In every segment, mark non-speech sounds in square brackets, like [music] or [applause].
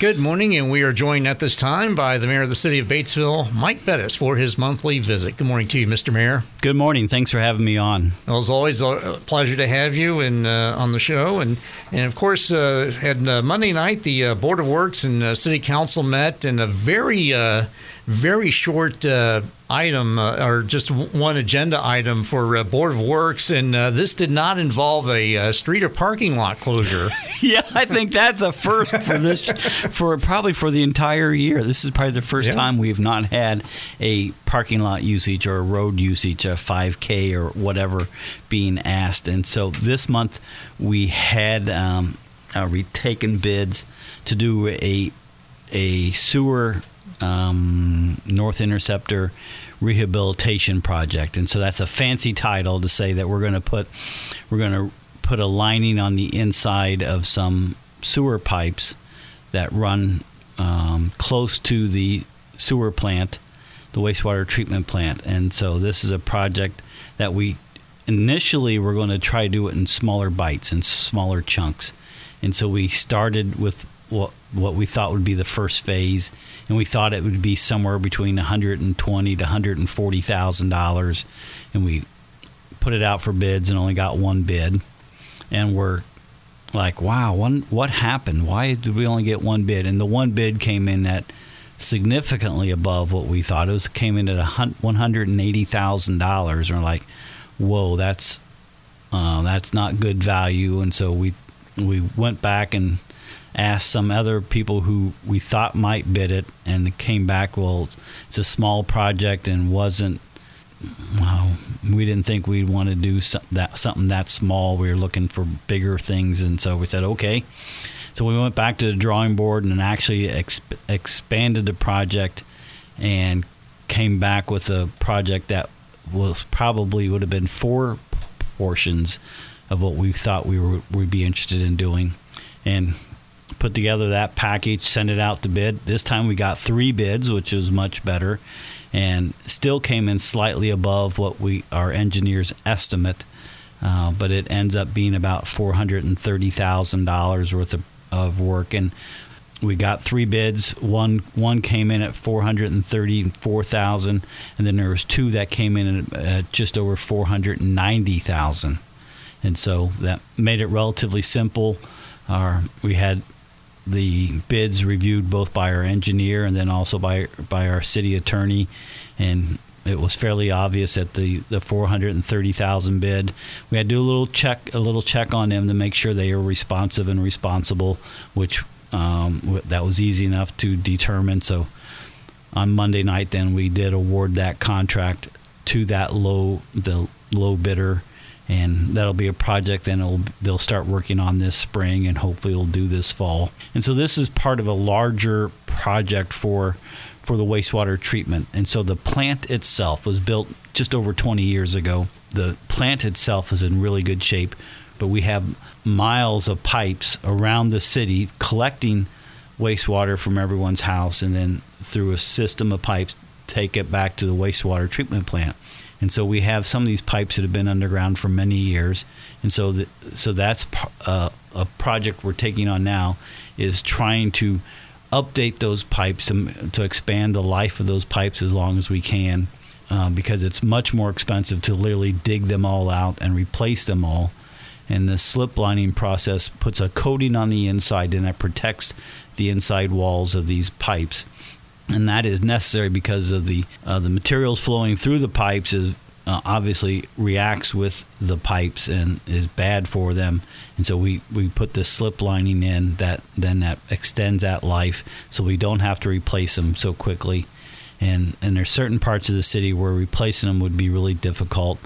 Good morning, and we are joined at this time by the mayor of the city of Batesville, Mike Bettice, for his monthly visit. Good morning to you, Mr. Mayor. Good morning. Thanks for having me on. Well, it's always a pleasure to have you in, uh, on the show. And, and of course, uh, had uh, Monday night, the uh, Board of Works and uh, City Council met in a very uh, very short uh, item uh, or just one agenda item for uh, Board of Works, and uh, this did not involve a uh, street or parking lot closure. [laughs] yeah, I think that's a first for this, for probably for the entire year. This is probably the first yeah. time we've not had a parking lot usage or a road usage, a 5K or whatever, being asked. And so this month we had um, uh, retaken bids to do a a sewer um, North Interceptor Rehabilitation Project, and so that's a fancy title to say that we're going to put we're going to put a lining on the inside of some sewer pipes that run um, close to the sewer plant, the wastewater treatment plant, and so this is a project that we initially we're going to try to do it in smaller bites and smaller chunks, and so we started with what what we thought would be the first phase, and we thought it would be somewhere between 120 to 140 thousand dollars, and we put it out for bids and only got one bid, and we're like, wow, one what happened? Why did we only get one bid? And the one bid came in at significantly above what we thought. It was came in at one hundred and eighty thousand dollars, and we're like, whoa, that's uh, that's not good value. And so we we went back and asked some other people who we thought might bid it, and came back, well, it's a small project and wasn't. Well, we didn't think we'd want to do some, that something that small. We were looking for bigger things, and so we said okay. So we went back to the drawing board and actually exp- expanded the project, and came back with a project that was probably would have been four portions of what we thought we were would be interested in doing, and put together that package, send it out to bid. This time we got three bids, which was much better, and still came in slightly above what we our engineers estimate. Uh, but it ends up being about four hundred and thirty thousand dollars worth of, of work, and we got three bids. One one came in at four hundred and thirty four thousand, and then there was two that came in at just over four hundred and ninety thousand, and so that made it relatively simple. Our we had the bids reviewed both by our engineer and then also by by our city attorney, and it was fairly obvious that the the 430,000 bid. We had to do a little check a little check on them to make sure they are responsive and responsible, which um, that was easy enough to determine. So on Monday night, then we did award that contract to that low the low bidder and that'll be a project then they'll start working on this spring and hopefully we'll do this fall. And so this is part of a larger project for for the wastewater treatment. And so the plant itself was built just over 20 years ago. The plant itself is in really good shape but we have miles of pipes around the city collecting wastewater from everyone's house and then through a system of pipes take it back to the wastewater treatment plant and so we have some of these pipes that have been underground for many years, and so the, so that's uh, a project we're taking on now is trying to update those pipes to, to expand the life of those pipes as long as we can, uh, because it's much more expensive to literally dig them all out and replace them all. And the slip lining process puts a coating on the inside and it protects the inside walls of these pipes and that is necessary because of the uh, the materials flowing through the pipes is uh, obviously reacts with the pipes and is bad for them. And so we, we put this slip lining in that then that extends that life. So we don't have to replace them so quickly. And and there's certain parts of the city where replacing them would be really difficult.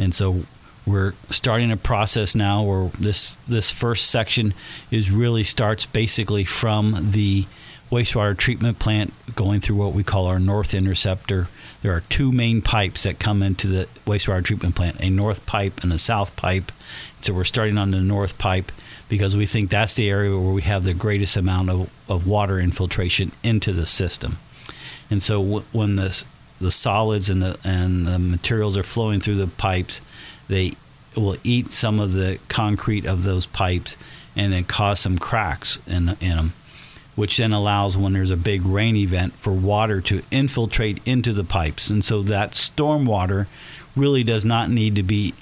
And so we're starting a process now where this this first section is really starts basically from the wastewater treatment plant going through what we call our north interceptor. There are two main pipes that come into the wastewater treatment plant a north pipe and a south pipe. So we're starting on the north pipe because we think that's the area where we have the greatest amount of, of water infiltration into the system. And so w- when the, the solids and the, and the materials are flowing through the pipes, they will eat some of the concrete of those pipes and then cause some cracks in, in them which then allows when there's a big rain event for water to infiltrate into the pipes. And so that storm water really does not need to be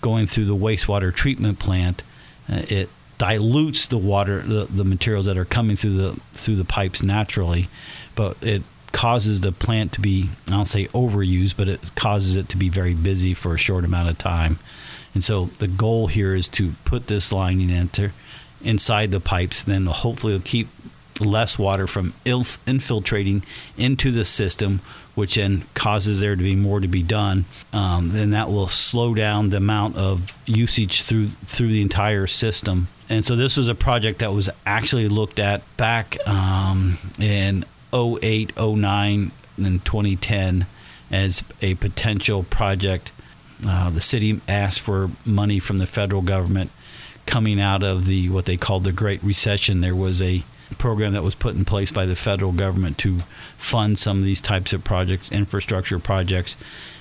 going through the wastewater treatment plant. Uh, it dilutes the water, the, the materials that are coming through the through the pipes naturally, but it causes the plant to be I don't say overused, but it causes it to be very busy for a short amount of time. And so the goal here is to put this lining into inside the pipes, then hopefully it'll keep less water from infiltrating into the system, which then causes there to be more to be done. Um, then that will slow down the amount of usage through through the entire system. And so this was a project that was actually looked at back um, in 08, 09, and 2010 as a potential project. Uh, the city asked for money from the federal government coming out of the what they called the Great Recession. There was a program that was put in place by the federal government to fund some of these types of projects, infrastructure projects.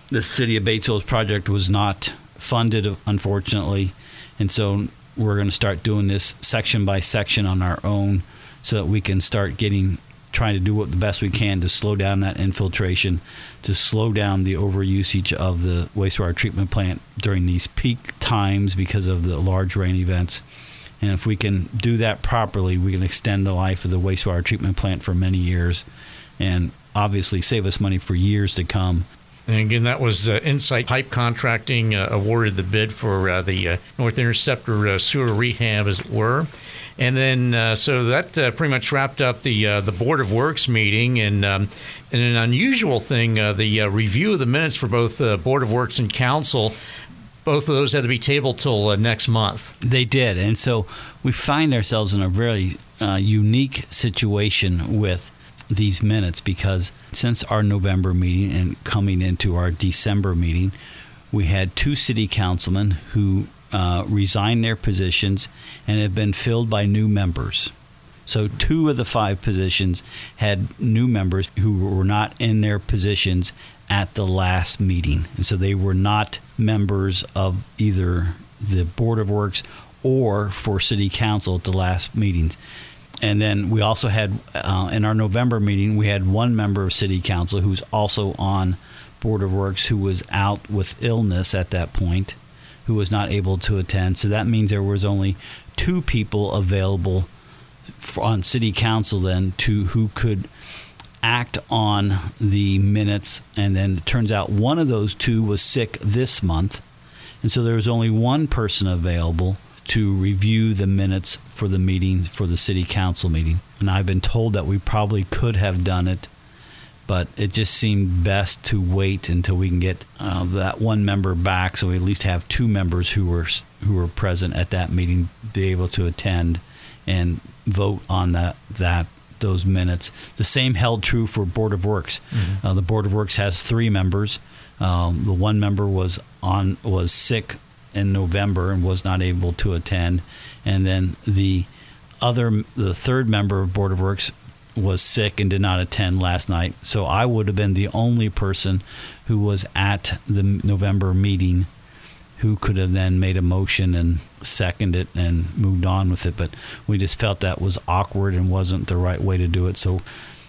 The city of Batesville's project was not funded, unfortunately, and so we're going to start doing this section by section on our own so that we can start getting trying to do what the best we can to slow down that infiltration, to slow down the overusage of the wastewater treatment plant during these peak times because of the large rain events. And if we can do that properly, we can extend the life of the wastewater treatment plant for many years and obviously save us money for years to come. And again, that was uh, Insight Pipe Contracting uh, awarded the bid for uh, the uh, North Interceptor uh, sewer rehab, as it were. And then, uh, so that pretty much wrapped up the the Board of Works meeting. And, um, and an unusual thing, the review of the minutes for both the Board of Works and Council both of those had to be tabled till uh, next month. They did, and so we find ourselves in a very uh, unique situation with these minutes because since our November meeting and coming into our December meeting, we had two city councilmen who uh, resigned their positions and have been filled by new members. So, two of the five positions had new members who were not in their positions at the last meeting. And so they were not members of either the Board of Works or for City Council at the last meetings. And then we also had, uh, in our November meeting, we had one member of City Council who's also on Board of Works who was out with illness at that point, who was not able to attend. So that means there was only two people available on City Council then to who could act on the minutes, and then it turns out one of those two was sick this month, and so there was only one person available to review the minutes for the meeting for the city council meeting. And I've been told that we probably could have done it, but it just seemed best to wait until we can get uh, that one member back, so we at least have two members who were who were present at that meeting, be able to attend and vote on that that those minutes. The same held true for Board of Works. Mm-hmm. Uh, the Board of Works has three members. Um, the one member was on was sick in November and was not able to attend, and then the other the third member of Board of Works was sick and did not attend last night. So I would have been the only person who was at the November meeting who could have then made a motion and seconded it and moved on with it. But we just felt that was awkward and wasn't the right way to do it. So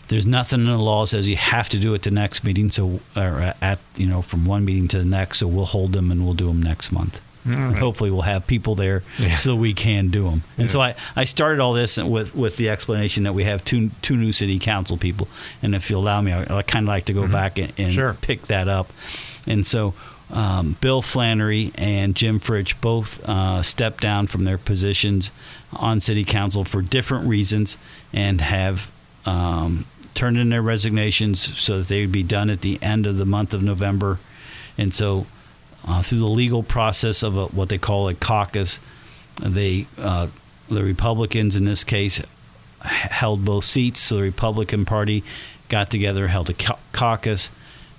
there's nothing in the law says you have to do it the next meeting. So or at you know from one meeting to the next. So we'll hold them and we'll do them next month. Right. Hopefully, we'll have people there yeah. so we can do them. And yeah. so I, I started all this with, with the explanation that we have two two new city council people, and if you allow me, I, I kind of like to go mm-hmm. back and, and sure. pick that up. And so um, Bill Flannery and Jim Fritsch both uh, stepped down from their positions on city council for different reasons and have um, turned in their resignations so that they would be done at the end of the month of November. And so, uh, through the legal process of a, what they call a caucus, they uh, the Republicans in this case held both seats. So the Republican Party got together, held a caucus,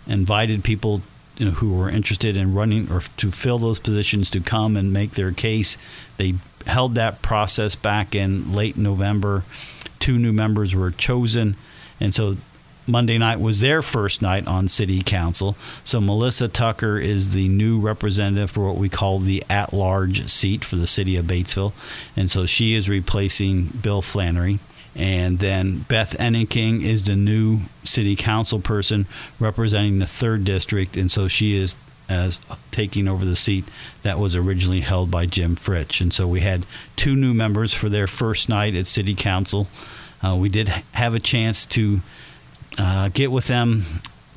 invited people you know, who were interested in running or to fill those positions to come and make their case. They held that process back in late November. Two new members were chosen, and so Monday night was their first night on city council. So Melissa Tucker is the new representative for what we call the at-large seat for the city of Batesville, and so she is replacing Bill Flannery. And then Beth Enneking is the new city council person representing the third district, and so she is as taking over the seat that was originally held by Jim Fritsch. And so we had two new members for their first night at city council. Uh, we did have a chance to uh, get with them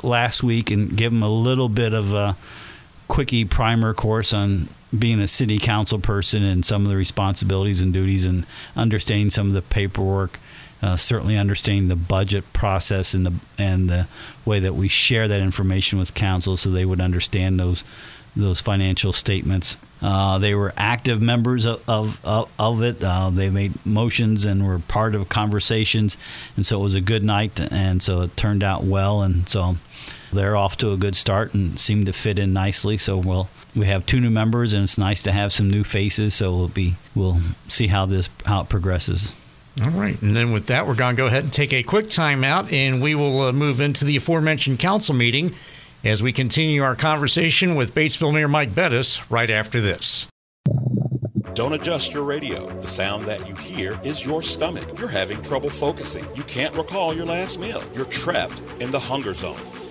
last week and give them a little bit of a quickie primer course on being a city council person and some of the responsibilities and duties and understanding some of the paperwork uh, certainly understanding the budget process and the and the way that we share that information with council, so they would understand those those financial statements. Uh, they were active members of of, of it. Uh, they made motions and were part of conversations, and so it was a good night. And so it turned out well. And so they're off to a good start and seem to fit in nicely. So we'll we have two new members, and it's nice to have some new faces. So we'll be we'll see how this how it progresses. All right. And then with that, we're going to go ahead and take a quick time out and we will uh, move into the aforementioned council meeting as we continue our conversation with Batesville Mayor Mike Bettice right after this. Don't adjust your radio. The sound that you hear is your stomach. You're having trouble focusing. You can't recall your last meal. You're trapped in the hunger zone.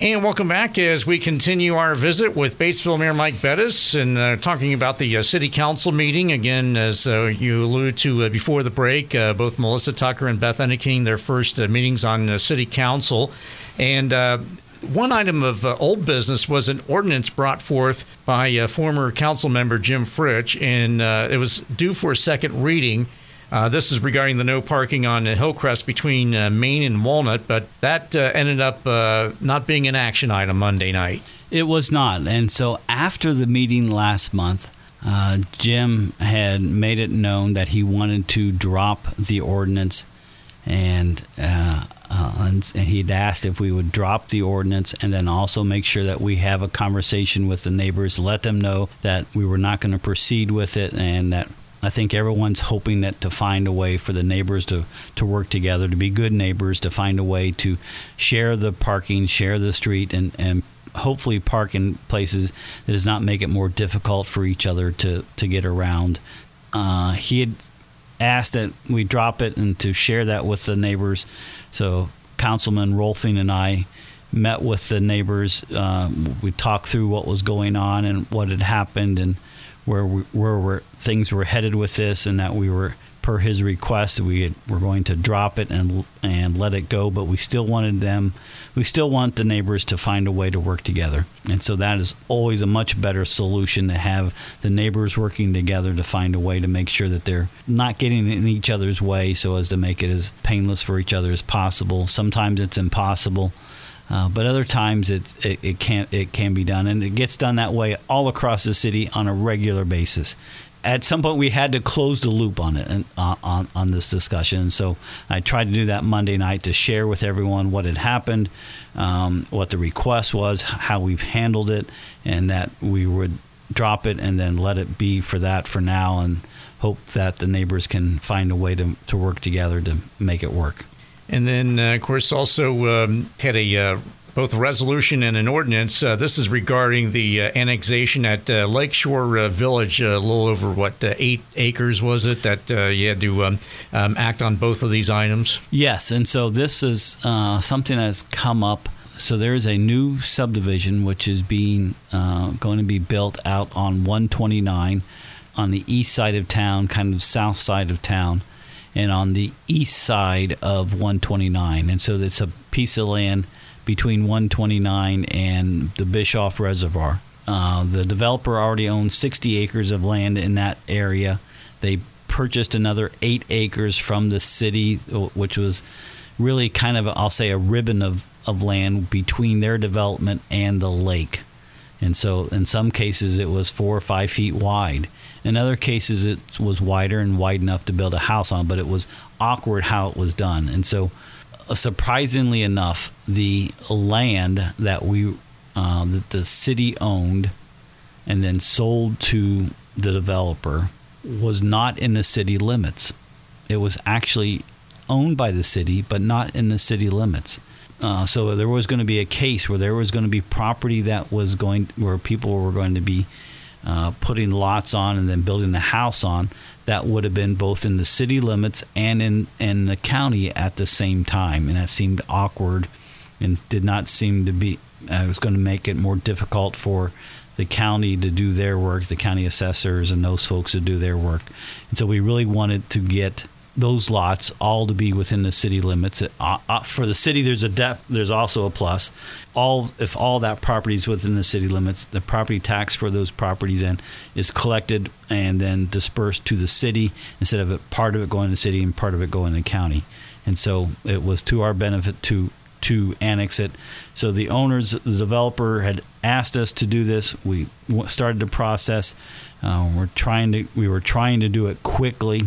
And welcome back as we continue our visit with Batesville Mayor Mike Bettice and uh, talking about the uh, City Council meeting. Again, as uh, you alluded to uh, before the break, uh, both Melissa Tucker and Beth Enneking, their first uh, meetings on City Council. And one item of old business was an ordinance brought forth by former council member Jim Fritsch, and it was due for a second reading. Uh, this is regarding the no parking on Hillcrest between uh, Main and Walnut, but that uh, ended up uh, not being an action item Monday night. It was not. And so after the meeting last month, uh, Jim had made it known that he wanted to drop the ordinance, and, uh, and he'd asked if we would drop the ordinance and then also make sure that we have a conversation with the neighbors, let them know that we were not going to proceed with it and that I think everyone's hoping that to find a way for the neighbors to, to work together, to be good neighbors, to find a way to share the parking, share the street, and, and hopefully park in places that does not make it more difficult for each other to, to get around. Uh, he had asked that we drop it and to share that with the neighbors. So Councilman Rolfing and I met with the neighbors. Um, we talked through what was going on and what had happened and – where we, where we're, things were headed with this, and that we were per his request we had, were going to drop it and and let it go, but we still wanted them. We still want the neighbors to find a way to work together, and so that is always a much better solution to have the neighbors working together to find a way to make sure that they're not getting in each other's way, so as to make it as painless for each other as possible. Sometimes it's impossible. Uh, but other times it, it, it can it can be done, and it gets done that way all across the city on a regular basis. At some point, we had to close the loop on it and uh, on on this discussion. So I tried to do that Monday night to share with everyone what had happened, um, what the request was, how we've handled it, and that we would drop it and then let it be for that for now, and hope that the neighbors can find a way to to work together to make it work. And then, uh, of course, also um, had a uh, both a resolution and an ordinance. Uh, this is regarding the uh, annexation at uh, Lakeshore uh, Village, a little over what eight acres was it that you had to um, um, act on both of these items. Yes, and so this is something that's come up. So there is a new subdivision which is being going to be built out on 129 on the east side of town, kind of south side of town and on the east side of 129. And so it's a piece of land between 129 and the Bischoff Reservoir. Uh, the developer already owns 60 acres of land in that area. They purchased another eight acres from the city, which was really kind of, I'll say, a ribbon of, of land between their development and the lake. And so in some cases, it was four or five feet wide. In other cases, it was wider and wide enough to build a house on, but it was awkward how it was done. And so, uh, surprisingly enough, the land that we uh, that the city owned and then sold to the developer was not in the city limits. It was actually owned by the city, but not in the city limits. Uh, so there was going to be a case where there was going to be property that was going where people were going to be uh, putting lots on and then building a house on that would have been both in the city limits and in in the county at the same time, and that seemed awkward and did not seem to be. Uh, it was going to make it more difficult for the county to do their work, the county assessors and those folks to do their work. And so we really wanted to get those lots all to be within the city limits. Uh, uh, for the city, there's a def, there's also a plus. All if all that property is within the city limits, the property tax for those properties then is collected and then dispersed to the city instead of part of it going to the city and part of it going to the county. And so it was to our benefit to to annex it. So the owners, the developer had asked us to do this. We started the process. Uh, we're trying to we were trying to do it quickly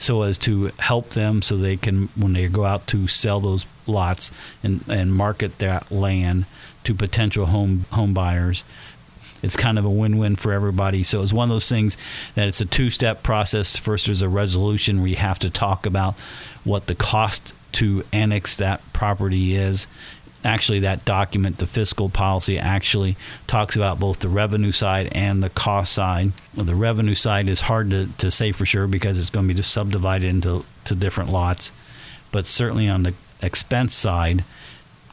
so as to help them so they can when they go out to sell those lots and, and market that land to potential home home buyers it's kind of a win-win for everybody. So it's one of those things that it's a two-step process. First, there's a resolution where you have to talk about what the cost to annex that property is, actually that document, the fiscal policy, actually talks about both the revenue side and the cost side. The revenue side is hard to, to say for sure because it's going to be subdivided into to different lots. But certainly on the expense side,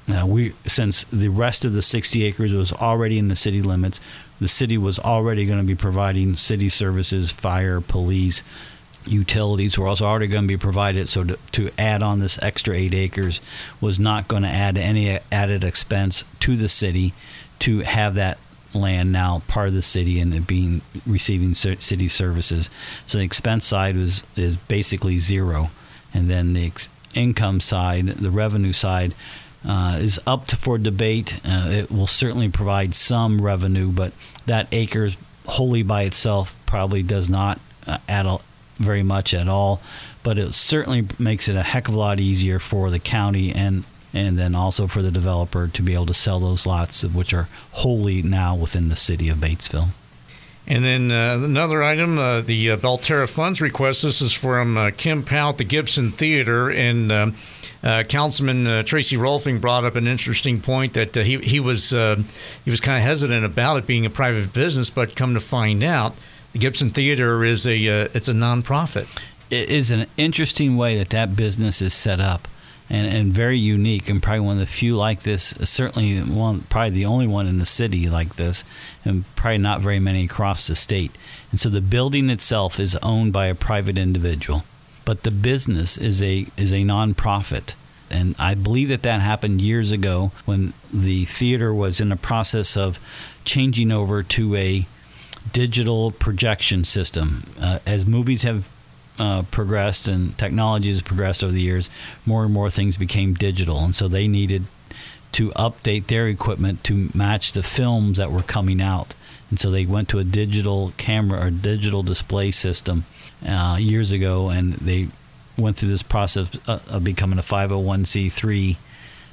uh, we since the rest of the 60 acres was already in the city limits, the city was already going to be providing city services, fire, police, utilities were also already going to be provided. So to, to, add on this extra eight acres was not going to add any added expense to the city to have that land now part of the city and being receiving city services. So the expense side was is basically zero, and then the ex- income side, the revenue side. Uh, is up to, for debate. Uh, it will certainly provide some revenue, but that acres wholly by itself probably does not uh, add a, very much at all, but it certainly makes it a heck of a lot easier for the county and and then also for the developer to be able to sell those lots, which are wholly now within the city of Batesville. And then uh, another item, uh, the uh, Belterra funds request. This is from uh, Kim Powell at the Gibson Theater, and um, uh, Councilman uh, Tracy Rolfing brought up an interesting point that he he was he was kind of hesitant about it being a private business, but come to find out Gibson Theater is a uh, it's a nonprofit. It is an interesting way that that business is set up. And, and very unique, and probably one of the few like this. Certainly, one probably the only one in the city like this, and probably not very many across the state. And so, the building itself is owned by a private individual, but the business is a is a nonprofit. And I believe that that happened years ago when the theater was in the process of changing over to a digital projection system. Uh, as movies have uh, progressed and technology has progressed over the years, more and more things became digital, and so they needed to update their equipment to match the films that were coming out. And so they went to a digital camera or digital display system uh, years ago, and they went through this process of becoming a 501c3,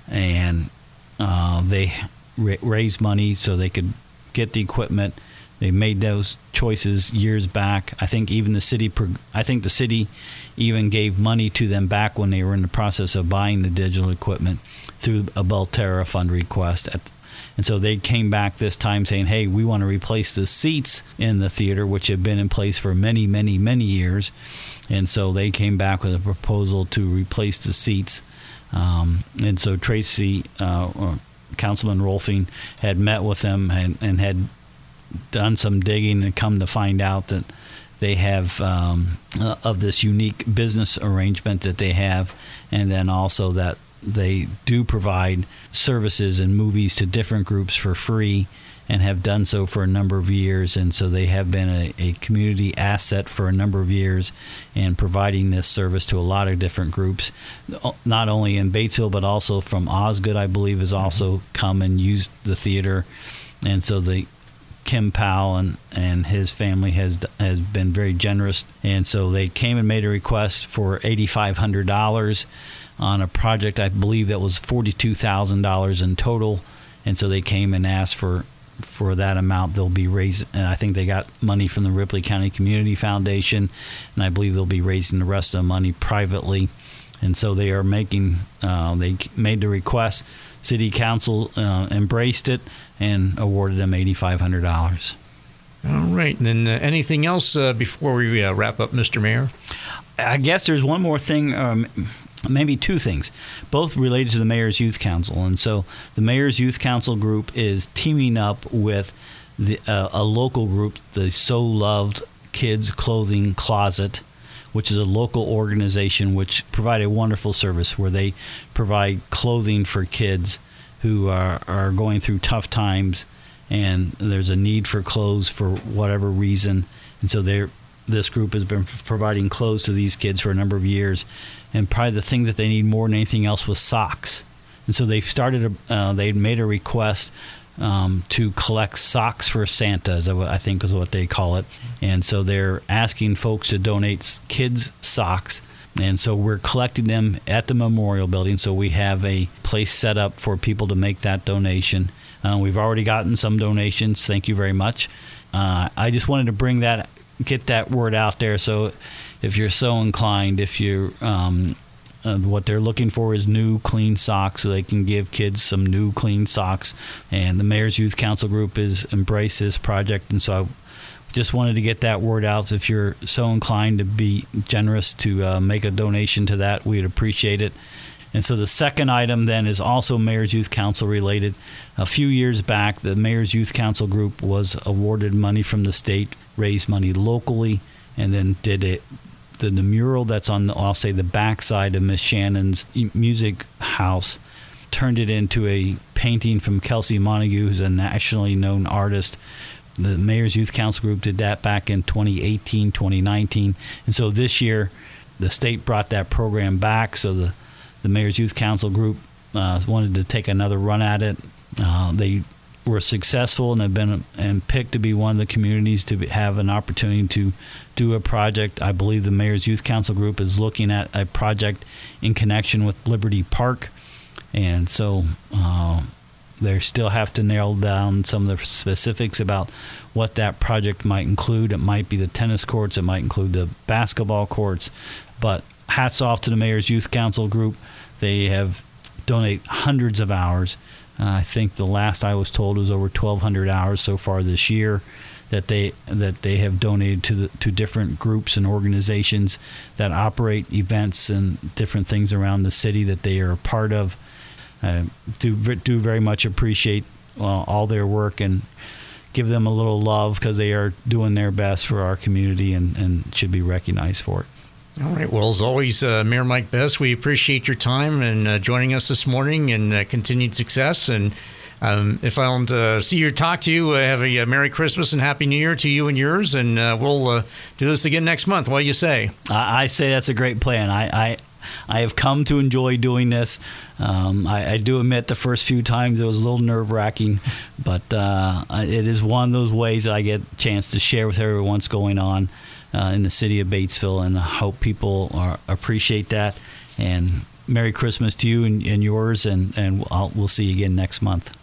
and uh, they ra- raised money so they could get the equipment they made those choices years back. I think even the city, I think the city even gave money to them back when they were in the process of buying the digital equipment through a Belterra fund request. At, and so they came back this time saying, "Hey, we want to replace the seats in the theater, which have been in place for many, many, many years." And so they came back with a proposal to replace the seats. Um, and so Tracy, uh, Councilman Rolfing, had met with them and, and had done some digging and come to find out that they have um, uh, of this unique business arrangement that they have, and then also that they do provide services and movies to different groups for free and have done so for a number of years. And so they have been a, a, community asset for a number of years and providing this service to a lot of different groups, not only in Batesville, but also from Osgood, I believe, has also come and used the theater. And so the Kim Powell and, and his family has has been very generous, and so they came and made a request for eighty five hundred dollars on a project I believe that was forty two thousand dollars in total, and so they came and asked for for that amount, they'll be raising. And I think they got money from the Ripley County Community Foundation, and I believe they'll be raising the rest of the money privately. And so they are making. Uh, they made the request. City Council uh, embraced it and awarded them eighty five hundred dollars. All right. And then uh, anything else uh, before we uh, wrap up, Mr. Mayor? I guess there's one more thing. Um, maybe two things, both related to the Mayor's Youth Council. And so the Mayor's Youth Council group is teaming up with the, uh, a local group, the So Loved Kids Clothing Closet, which is a local organization which provide a wonderful service where they provide clothing for kids who are, are going through tough times and there's a need for clothes for whatever reason. And so they're this group has been providing clothes to these kids for a number of years, and probably the thing that they need more than anything else was socks. And so they've started. A, uh, they made a request um, to collect socks for Santa, I think is what they call it. And so they're asking folks to donate kids socks. And so we're collecting them at the memorial building. So we have a place set up for people to make that donation. Uh, we've already gotten some donations. Thank you very much. Uh, I just wanted to bring that get that word out there. So if you're so inclined, if you're um, uh, what they're looking for is new, clean socks, so they can give kids some new, clean socks. And the Mayor's Youth Council group is embrace this project, and so I just wanted to get that word out. If you're so inclined to be generous to uh, make a donation to that, we'd appreciate it. And so the second item then is also Mayor's Youth Council related. A few years back, the Mayor's Youth Council group was awarded money from the state, raised money locally, and then did it. The, the mural that's on, the, I'll say, the backside of Miss Shannon's music house, turned it into a painting from Kelsey Montague, who's a nationally known artist. The Mayor's Youth Council group did that back in 2018, 2019. And so this year, the state brought that program back. So the the Mayor's Youth Council group uh, wanted to take another run at it. Uh, they were successful and have been and picked to be one of the communities to have an opportunity to do a project. I believe the Mayor's Youth Council group is looking at a project in connection with Liberty Park, and so uh, they still have to nail down some of the specifics about what that project might include. It might be the tennis courts, it might include the basketball courts, but hats off to the Mayor's Youth Council group. They have donated hundreds of hours. Uh, I think the last I was told was over 1,200 hours so far this year that they that they have donated to the to different groups and organizations that operate events and different things around the city that they are a part of. Uh, do do very much appreciate uh, all their work and give them a little love because they are doing their best for our community and, and should be recognized for it. All right. Well, as always, uh, Mayor Mike Best, we appreciate your time and uh, joining us this morning and uh, continued success. And um, if I don't uh, see you or talk to you, uh, have a, uh, Merry Christmas and Happy New Year to you and yours. And we'll do this again next month. What do you say? I, I say that's a great plan. I, I I have come to enjoy doing this. Um, I, I, do admit the first few times it was a little nerve wracking, but uh, it is one of those ways that I get a chance to share with everyone what's going on uh, in the city of Batesville, and I hope people are, appreciate that. And Merry Christmas to you and, and yours, and, and I'll, we'll see you again next month.